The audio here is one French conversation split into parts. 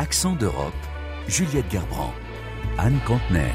Accent d'Europe, Juliette Gerbrand, Anne Contener.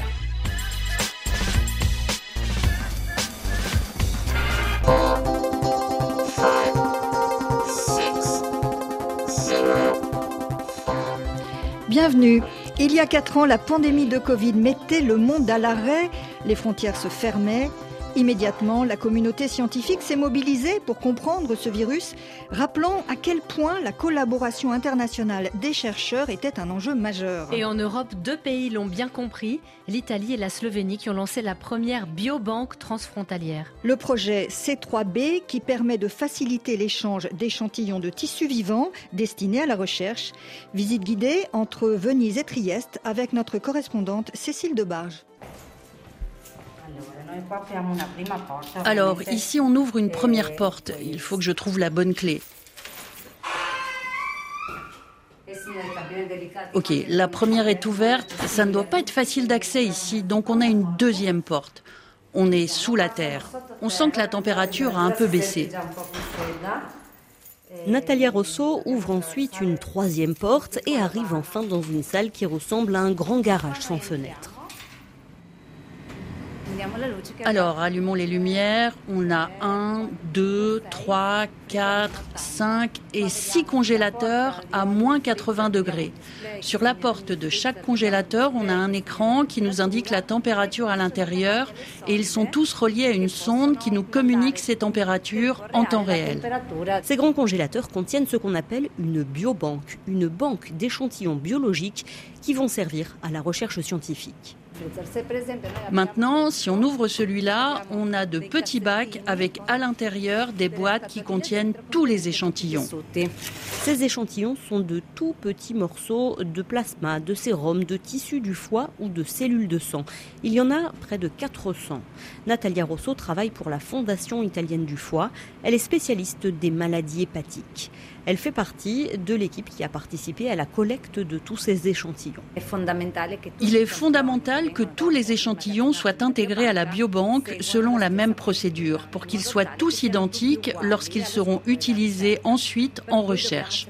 Bienvenue. Il y a quatre ans, la pandémie de Covid mettait le monde à l'arrêt, les frontières se fermaient, Immédiatement, la communauté scientifique s'est mobilisée pour comprendre ce virus, rappelant à quel point la collaboration internationale des chercheurs était un enjeu majeur. Et en Europe, deux pays l'ont bien compris, l'Italie et la Slovénie qui ont lancé la première biobanque transfrontalière. Le projet C3B qui permet de faciliter l'échange d'échantillons de tissus vivants destinés à la recherche. Visite guidée entre Venise et Trieste avec notre correspondante Cécile Debarge. Alors, ici, on ouvre une première porte. Il faut que je trouve la bonne clé. Ok, la première est ouverte. Ça ne doit pas être facile d'accès ici, donc on a une deuxième porte. On est sous la terre. On sent que la température a un peu baissé. Natalia Rosso ouvre ensuite une troisième porte et arrive enfin dans une salle qui ressemble à un grand garage sans fenêtre. Alors, allumons les lumières. On a 1, 2, 3, 4, 5 et 6 congélateurs à moins 80 degrés. Sur la porte de chaque congélateur, on a un écran qui nous indique la température à l'intérieur et ils sont tous reliés à une sonde qui nous communique ces températures en temps réel. Ces grands congélateurs contiennent ce qu'on appelle une biobanque, une banque d'échantillons biologiques qui vont servir à la recherche scientifique. Maintenant, si on ouvre celui-là, on a de petits bacs avec à l'intérieur des boîtes qui contiennent tous les échantillons. Ces échantillons sont de tout petits morceaux de plasma, de sérum, de tissu du foie ou de cellules de sang. Il y en a près de 400. Natalia Rosso travaille pour la Fondation italienne du foie. Elle est spécialiste des maladies hépatiques. Elle fait partie de l'équipe qui a participé à la collecte de tous ces échantillons. Il est fondamental que tous les échantillons soient intégrés à la biobanque selon la même procédure pour qu'ils soient tous identiques lorsqu'ils seront utilisés ensuite en recherche.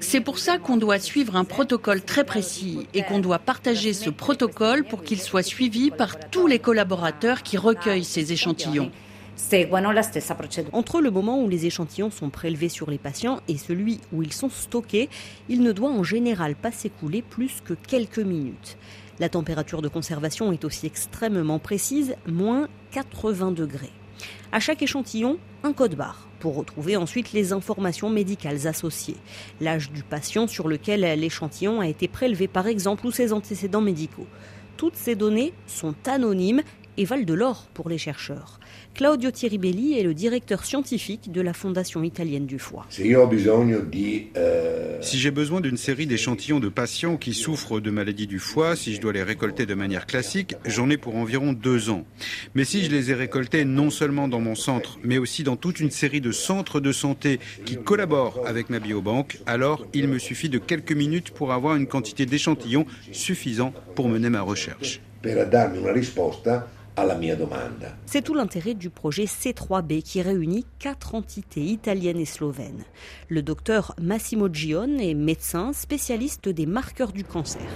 C'est pour ça qu'on doit suivre un protocole très précis et qu'on doit partager ce protocole pour qu'il soit suivi par tous les collaborateurs qui recueillent ces échantillons. Entre le moment où les échantillons sont prélevés sur les patients et celui où ils sont stockés, il ne doit en général pas s'écouler plus que quelques minutes. La température de conservation est aussi extrêmement précise, moins 80 degrés. À chaque échantillon, un code barre pour retrouver ensuite les informations médicales associées. L'âge du patient sur lequel l'échantillon a été prélevé par exemple ou ses antécédents médicaux. Toutes ces données sont anonymes et valent de l'or pour les chercheurs. Claudio Tiribelli est le directeur scientifique de la Fondation italienne du foie. Euh, si j'ai besoin d'une série d'échantillons de patients qui souffrent de maladies du foie, si je dois les récolter de manière classique, j'en ai pour environ deux ans. Mais si je les ai récoltés non seulement dans mon centre, mais aussi dans toute une série de centres de santé qui collaborent avec ma biobanque, alors il me suffit de quelques minutes pour avoir une quantité d'échantillons suffisant pour mener ma recherche. C'est tout l'intérêt du projet C3B qui réunit quatre entités italiennes et slovènes. Le docteur Massimo Gion est médecin spécialiste des marqueurs du cancer.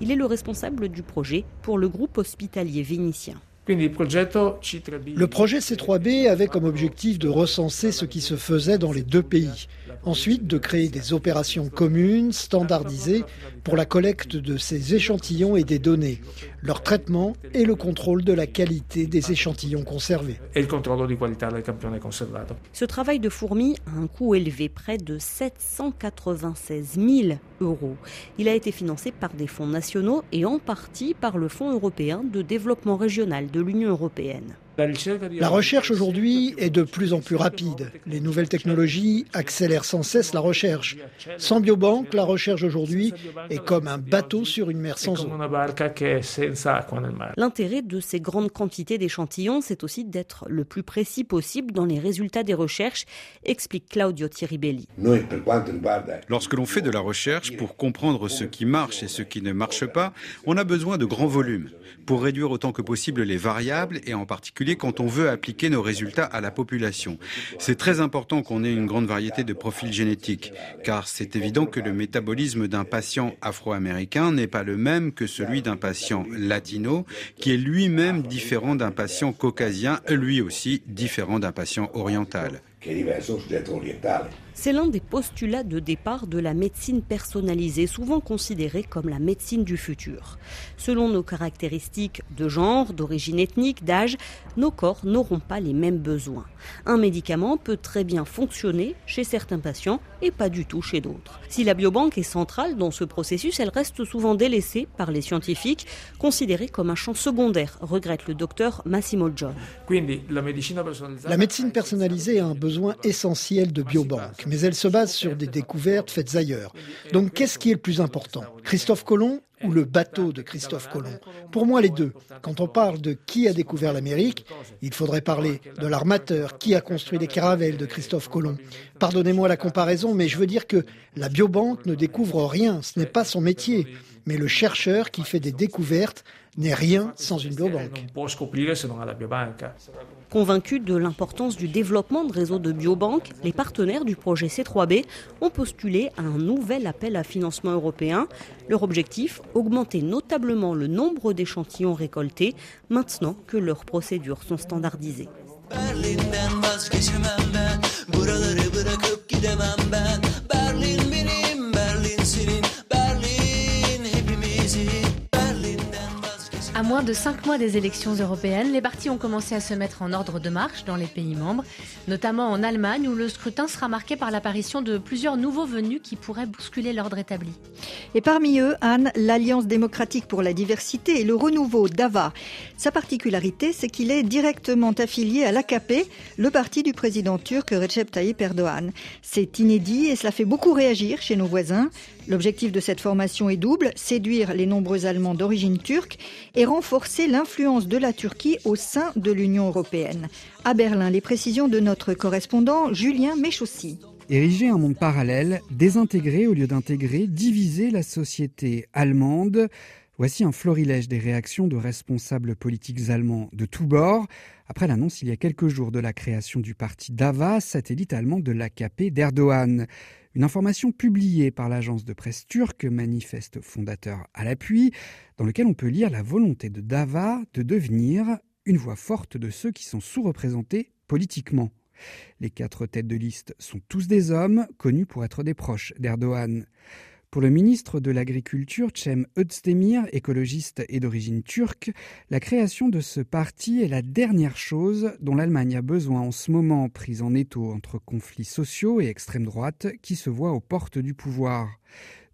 Il est le responsable du projet pour le groupe hospitalier vénitien. Le projet C3B avait comme objectif de recenser ce qui se faisait dans les deux pays. Ensuite, de créer des opérations communes, standardisées, pour la collecte de ces échantillons et des données, leur traitement et le contrôle de la qualité des échantillons conservés. Ce travail de fourmi a un coût élevé, près de 796 000 euros. Il a été financé par des fonds nationaux et en partie par le Fonds européen de développement régional de l'Union européenne. La recherche aujourd'hui est de plus en plus rapide. Les nouvelles technologies accélèrent sans cesse la recherche. Sans biobanque, la recherche aujourd'hui est comme un bateau sur une mer sans eau. L'intérêt de ces grandes quantités d'échantillons, c'est aussi d'être le plus précis possible dans les résultats des recherches, explique Claudio Tiribelli. Lorsque l'on fait de la recherche pour comprendre ce qui marche et ce qui ne marche pas, on a besoin de grands volumes pour réduire autant que possible les variables et en particulier quand on veut appliquer nos résultats à la population. C'est très important qu'on ait une grande variété de profils génétiques, car c'est évident que le métabolisme d'un patient afro-américain n'est pas le même que celui d'un patient latino, qui est lui-même différent d'un patient caucasien, lui aussi différent d'un patient oriental. C'est l'un des postulats de départ de la médecine personnalisée, souvent considérée comme la médecine du futur. Selon nos caractéristiques de genre, d'origine ethnique, d'âge, nos corps n'auront pas les mêmes besoins. Un médicament peut très bien fonctionner chez certains patients et pas du tout chez d'autres. Si la biobanque est centrale dans ce processus, elle reste souvent délaissée par les scientifiques, considérée comme un champ secondaire, regrette le docteur Massimo John. La médecine personnalisée a un besoin essentiel de biobanque mais elle se base sur des découvertes faites ailleurs. Donc qu'est-ce qui est le plus important? Christophe Colomb ou le bateau de Christophe Colomb? Pour moi, les deux. Quand on parle de qui a découvert l'Amérique, il faudrait parler de l'armateur, qui a construit les caravelles de Christophe Colomb. Pardonnez-moi la comparaison, mais je veux dire que la biobanque ne découvre rien, ce n'est pas son métier. Mais le chercheur qui fait des découvertes n'est rien sans une biobanque. Convaincus de l'importance du développement de réseaux de biobanques, les partenaires du projet C3B ont postulé à un nouvel appel à financement européen. Leur objectif, augmenter notablement le nombre d'échantillons récoltés maintenant que leurs procédures sont standardisées. Moins de cinq mois des élections européennes, les partis ont commencé à se mettre en ordre de marche dans les pays membres, notamment en Allemagne où le scrutin sera marqué par l'apparition de plusieurs nouveaux venus qui pourraient bousculer l'ordre établi. Et parmi eux, Anne, l'Alliance démocratique pour la diversité et le renouveau d'AVA. Sa particularité, c'est qu'il est directement affilié à l'AKP, le parti du président turc Recep Tayyip Erdogan. C'est inédit et cela fait beaucoup réagir chez nos voisins. L'objectif de cette formation est double, séduire les nombreux Allemands d'origine turque et renforcer l'influence de la Turquie au sein de l'Union européenne. À Berlin, les précisions de notre correspondant Julien Méchossi. Ériger un monde parallèle, désintégrer au lieu d'intégrer, diviser la société allemande. Voici un florilège des réactions de responsables politiques allemands de tous bords après l'annonce il y a quelques jours de la création du parti DAVA, satellite allemand de l'AKP d'Erdogan. Une information publiée par l'agence de presse turque Manifeste Fondateur à l'appui, dans lequel on peut lire la volonté de Dava de devenir une voix forte de ceux qui sont sous-représentés politiquement. Les quatre têtes de liste sont tous des hommes connus pour être des proches d'Erdogan. Pour le ministre de l'Agriculture, Cem Özdemir, écologiste et d'origine turque, la création de ce parti est la dernière chose dont l'Allemagne a besoin en ce moment, prise en étau entre conflits sociaux et extrême droite qui se voient aux portes du pouvoir.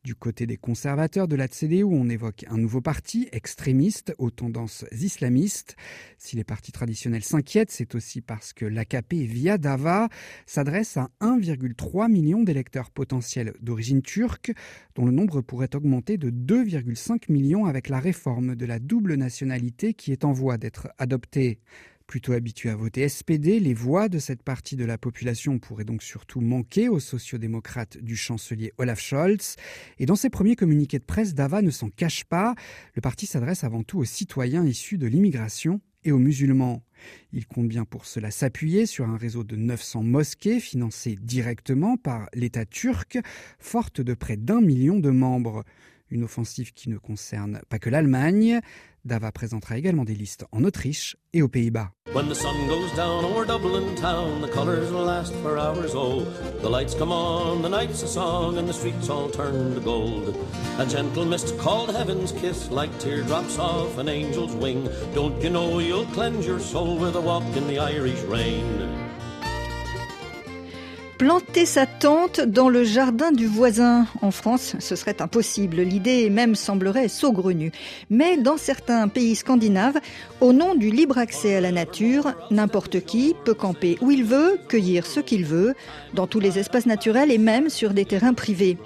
Du côté des conservateurs de la CDU, on évoque un nouveau parti extrémiste aux tendances islamistes. Si les partis traditionnels s'inquiètent, c'est aussi parce que l'AKP via Dava s'adresse à 1,3 million d'électeurs potentiels d'origine turque, dont le nombre pourrait augmenter de 2,5 millions avec la réforme de la double nationalité qui est en voie d'être adoptée. Plutôt habitués à voter SPD, les voix de cette partie de la population pourraient donc surtout manquer aux sociodémocrates du chancelier Olaf Scholz. Et dans ses premiers communiqués de presse, Dava ne s'en cache pas. Le parti s'adresse avant tout aux citoyens issus de l'immigration et aux musulmans. Il compte bien pour cela s'appuyer sur un réseau de 900 mosquées financées directement par l'État turc, forte de près d'un million de membres. Une offensive qui ne concerne pas que l'Allemagne. Dava présentera également des listes en Autriche et aux Pays-Bas. When the sun goes down over Dublin town, the colors will last for hours. Oh, the lights come on, the night's a song, and the streets all turn to gold. A gentle mist called Heaven's kiss, like teardrops off an angel's wing. Don't you know you'll cleanse your soul with a walk in the Irish rain? Planter sa tente dans le jardin du voisin. En France, ce serait impossible. L'idée même semblerait saugrenue. Mais dans certains pays scandinaves, au nom du libre accès à la nature, n'importe qui peut camper où il veut, cueillir ce qu'il veut, dans tous les espaces naturels et même sur des terrains privés.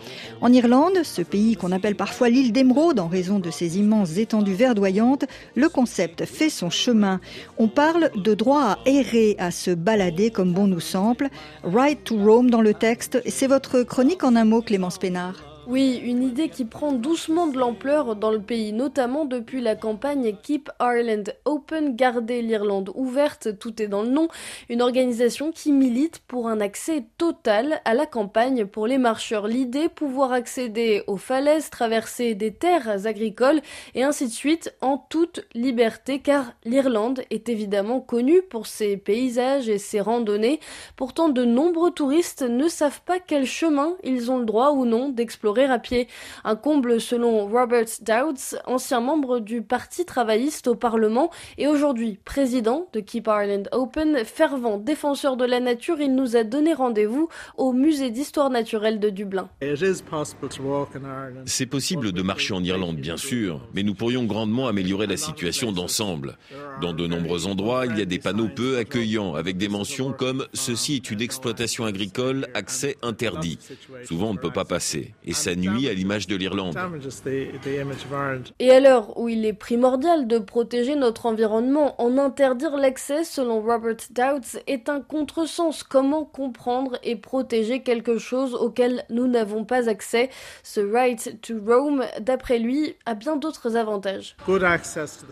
En Irlande, ce pays qu'on appelle parfois l'île d'émeraude en raison de ses immenses étendues verdoyantes, le concept fait son chemin. On parle de droit à errer, à se balader comme bon nous semble. Right to Rome dans le texte. C'est votre chronique en un mot, Clémence Pénard. Oui, une idée qui prend doucement de l'ampleur dans le pays, notamment depuis la campagne Keep Ireland Open, garder l'Irlande ouverte, tout est dans le nom, une organisation qui milite pour un accès total à la campagne pour les marcheurs. L'idée, pouvoir accéder aux falaises, traverser des terres agricoles et ainsi de suite en toute liberté, car l'Irlande est évidemment connue pour ses paysages et ses randonnées. Pourtant, de nombreux touristes ne savent pas quel chemin ils ont le droit ou non d'explorer à pied. Un comble selon Robert Dowds, ancien membre du Parti travailliste au Parlement et aujourd'hui président de Keep Ireland Open, fervent défenseur de la nature, il nous a donné rendez-vous au musée d'histoire naturelle de Dublin. C'est possible de marcher en Irlande, bien sûr, mais nous pourrions grandement améliorer la situation d'ensemble. Dans de nombreux endroits, il y a des panneaux peu accueillants avec des mentions comme Ceci est une exploitation agricole, accès interdit. Souvent, on ne peut pas passer. Et ça nuit à l'image de l'Irlande. Et à l'heure où il est primordial de protéger notre environnement, en interdire l'accès, selon Robert Dowds, est un contresens. Comment comprendre et protéger quelque chose auquel nous n'avons pas accès? Ce right to roam, d'après lui, a bien d'autres avantages.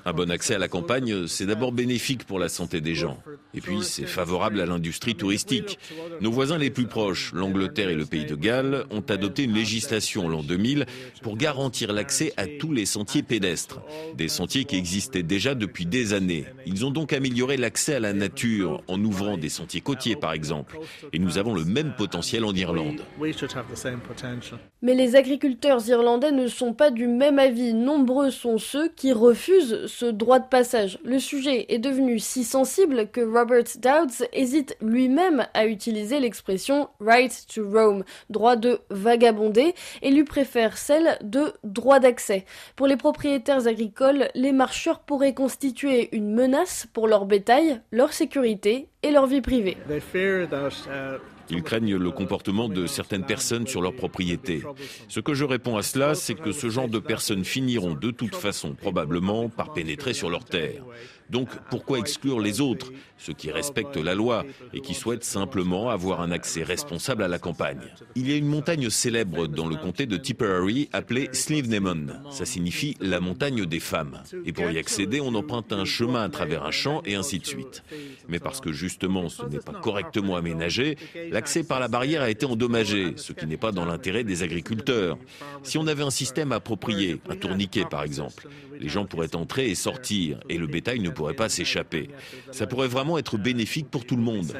Un bon accès à la campagne, c'est d'abord bénéfique pour la santé des gens. Et puis, c'est favorable à l'industrie touristique. Nos voisins les plus proches, l'Angleterre et le pays de Galles, ont adopté une législation l'an 2000 pour garantir l'accès à tous les sentiers pédestres. Des sentiers qui existaient déjà depuis des années. Ils ont donc amélioré l'accès à la nature en ouvrant des sentiers côtiers par exemple. Et nous avons le même potentiel en Irlande. Mais les agriculteurs irlandais ne sont pas du même avis. Nombreux sont ceux qui refusent ce droit de passage. Le sujet est devenu si sensible que Robert Dowds hésite lui-même à utiliser l'expression right to roam, droit de vagabonder, et lui préfère celle de droit d'accès. Pour les propriétaires agricoles, les marcheurs pourraient constituer une menace pour leur bétail, leur sécurité et leur vie privée. Ils craignent le comportement de certaines personnes sur leur propriété. Ce que je réponds à cela, c'est que ce genre de personnes finiront de toute façon probablement par pénétrer sur leur terre. Donc pourquoi exclure les autres, ceux qui respectent la loi et qui souhaitent simplement avoir un accès responsable à la campagne? Il y a une montagne célèbre dans le comté de Tipperary appelée Slievenemon. Ça signifie la montagne des femmes. Et pour y accéder, on emprunte un chemin à travers un champ et ainsi de suite. Mais parce que justement ce n'est pas correctement aménagé, l'accès par la barrière a été endommagé, ce qui n'est pas dans l'intérêt des agriculteurs. Si on avait un système approprié, un tourniquet par exemple, les gens pourraient entrer et sortir et le bétail ne pourrait pas s'échapper. Ça pourrait vraiment être bénéfique pour tout le monde.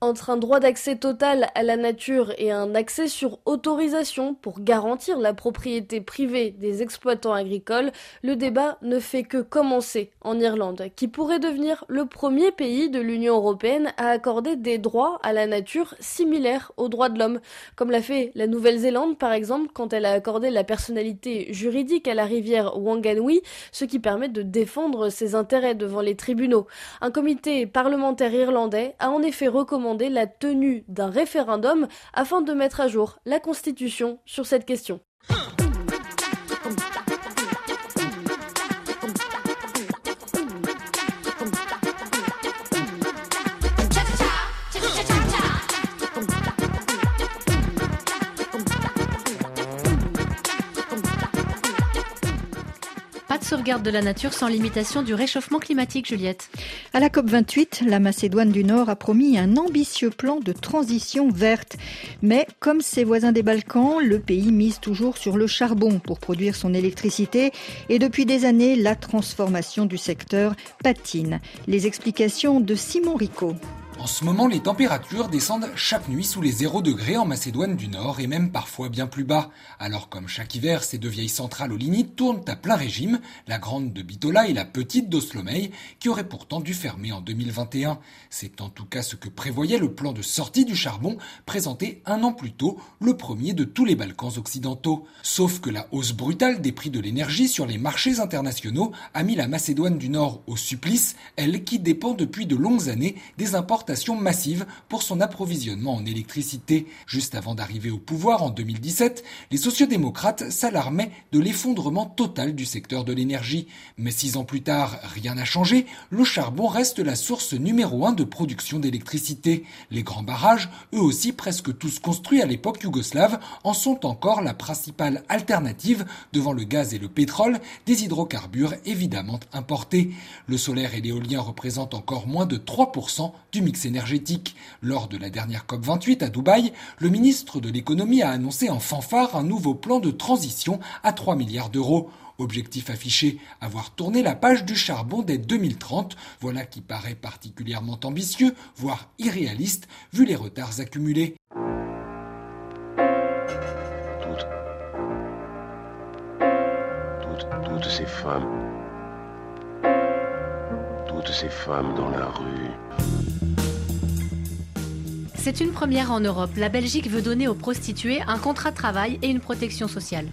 Entre un droit d'accès total à la nature et un accès sur autorisation pour garantir la propriété privée des exploitants agricoles, le débat ne fait que commencer en Irlande, qui pourrait devenir le premier pays de l'Union européenne à accorder des droits à la nature similaires aux droits de l'homme, comme l'a fait la Nouvelle-Zélande par exemple quand elle a accordé la personnalité juridique à la rivière Wanganui, ce qui permet de défendre ses intérêts devant les tribunaux. Un comité parlementaire irlandais a en effet recommandé la tenue d'un référendum afin de mettre à jour la Constitution sur cette question. Sauvegarde de la nature sans limitation du réchauffement climatique, Juliette. À la COP28, la Macédoine du Nord a promis un ambitieux plan de transition verte. Mais comme ses voisins des Balkans, le pays mise toujours sur le charbon pour produire son électricité et depuis des années, la transformation du secteur patine. Les explications de Simon Rico. En ce moment, les températures descendent chaque nuit sous les 0 degrés en Macédoine du Nord et même parfois bien plus bas. Alors comme chaque hiver, ces deux vieilles centrales au lignite tournent à plein régime, la grande de Bitola et la petite d'Oslomey, qui auraient pourtant dû fermer en 2021. C'est en tout cas ce que prévoyait le plan de sortie du charbon présenté un an plus tôt, le premier de tous les Balkans occidentaux. Sauf que la hausse brutale des prix de l'énergie sur les marchés internationaux a mis la Macédoine du Nord au supplice, elle qui dépend depuis de longues années des importations importations massives pour son approvisionnement en électricité. Juste avant d'arriver au pouvoir en 2017, les sociodémocrates s'alarmaient de l'effondrement total du secteur de l'énergie. Mais six ans plus tard, rien n'a changé. Le charbon reste la source numéro un de production d'électricité. Les grands barrages, eux aussi presque tous construits à l'époque yougoslave, en sont encore la principale alternative devant le gaz et le pétrole, des hydrocarbures évidemment importés. Le solaire et l'éolien représentent encore moins de 3% du mix énergétique. Lors de la dernière COP28 à Dubaï, le ministre de l'économie a annoncé en fanfare un nouveau plan de transition à 3 milliards d'euros. Objectif affiché, avoir tourné la page du charbon dès 2030, voilà qui paraît particulièrement ambitieux, voire irréaliste, vu les retards accumulés. Toutes, ces femmes, toutes ces femmes dans la rue. C'est une première en Europe. La Belgique veut donner aux prostituées un contrat de travail et une protection sociale.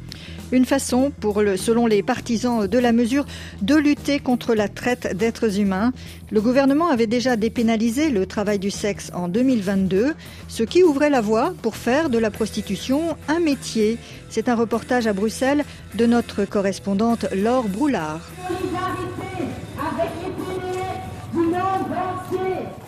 Une façon, selon les partisans de la mesure, de lutter contre la traite d'êtres humains. Le gouvernement avait déjà dépénalisé le travail du sexe en 2022, ce qui ouvrait la voie pour faire de la prostitution un métier. C'est un reportage à Bruxelles de notre correspondante Laure Broulard.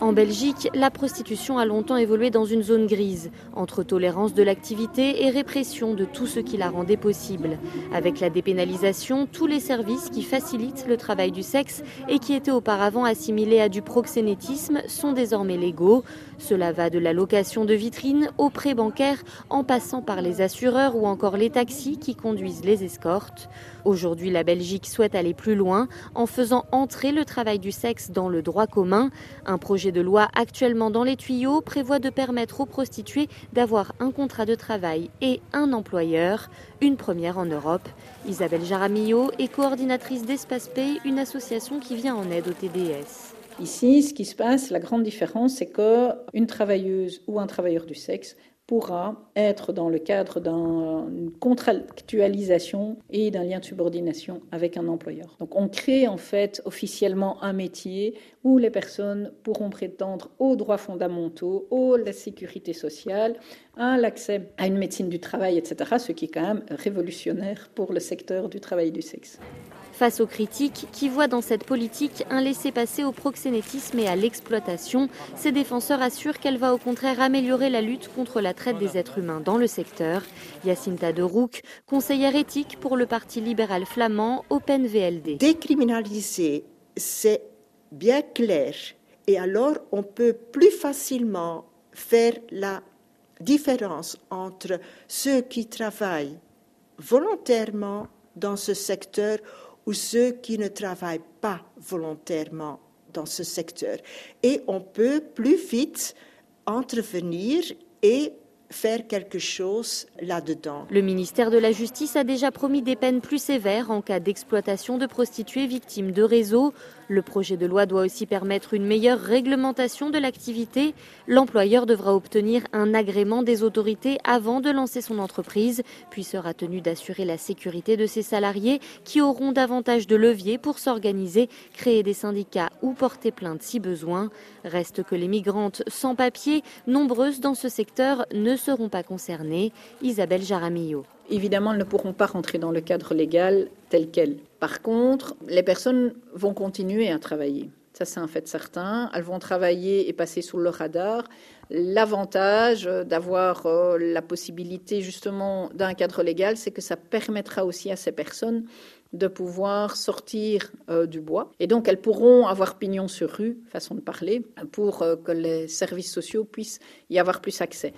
En Belgique, la prostitution a longtemps évolué dans une zone grise, entre tolérance de l'activité et répression de tout ce qui la rendait possible. Avec la dépénalisation, tous les services qui facilitent le travail du sexe et qui étaient auparavant assimilés à du proxénétisme sont désormais légaux. Cela va de la location de vitrines aux prêts bancaires, en passant par les assureurs ou encore les taxis qui conduisent les escortes. Aujourd'hui, la Belgique souhaite aller plus loin en faisant entrer le travail du sexe dans le droit commun. Un projet de loi actuellement dans les tuyaux prévoit de permettre aux prostituées d'avoir un contrat de travail et un employeur, une première en Europe. Isabelle Jaramillo est coordinatrice d'Espace Pay, une association qui vient en aide au TDS. Ici, ce qui se passe, la grande différence, c'est qu'une travailleuse ou un travailleur du sexe pourra être dans le cadre d'une contractualisation et d'un lien de subordination avec un employeur. Donc on crée en fait officiellement un métier où les personnes pourront prétendre aux droits fondamentaux, à la sécurité sociale, à l'accès à une médecine du travail, etc., ce qui est quand même révolutionnaire pour le secteur du travail du sexe. Face aux critiques qui voient dans cette politique un laisser-passer au proxénétisme et à l'exploitation, ses défenseurs assurent qu'elle va au contraire améliorer la lutte contre la traite des êtres humains dans le secteur. Yacinta de Rouk, conseillère éthique pour le Parti libéral flamand Open VLD. Décriminaliser, c'est bien clair. Et alors, on peut plus facilement faire la différence entre ceux qui travaillent volontairement dans ce secteur ou ceux qui ne travaillent pas volontairement dans ce secteur. Et on peut plus vite intervenir et faire quelque chose là-dedans. Le ministère de la Justice a déjà promis des peines plus sévères en cas d'exploitation de prostituées victimes de réseaux. Le projet de loi doit aussi permettre une meilleure réglementation de l'activité. L'employeur devra obtenir un agrément des autorités avant de lancer son entreprise, puis sera tenu d'assurer la sécurité de ses salariés qui auront davantage de leviers pour s'organiser, créer des syndicats ou porter plainte si besoin. Reste que les migrantes sans papier, nombreuses dans ce secteur, ne seront pas concernées. Isabelle Jaramillo. Évidemment, elles ne pourront pas rentrer dans le cadre légal tel quel. Par contre, les personnes vont continuer à travailler. Ça, c'est un fait certain. Elles vont travailler et passer sous le radar. L'avantage d'avoir euh, la possibilité justement d'un cadre légal, c'est que ça permettra aussi à ces personnes de pouvoir sortir euh, du bois. Et donc, elles pourront avoir pignon sur rue, façon de parler, pour euh, que les services sociaux puissent y avoir plus accès.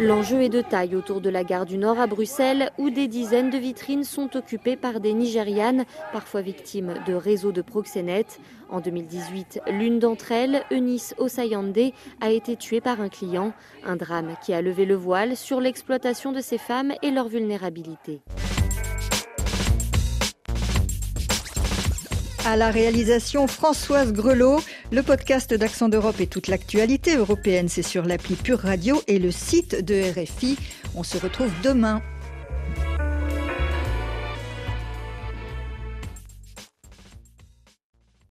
L'enjeu est de taille autour de la gare du Nord à Bruxelles, où des dizaines de vitrines sont occupées par des Nigérianes, parfois victimes de réseaux de proxénètes. En 2018, l'une d'entre elles, Eunice Osayande, a été tuée par un client. Un drame qui a levé le voile sur l'exploitation de ces femmes et leur vulnérabilité. À la réalisation Françoise Grelot, le podcast d'Accent d'Europe et toute l'actualité européenne, c'est sur l'appli Pure Radio et le site de RFI. On se retrouve demain.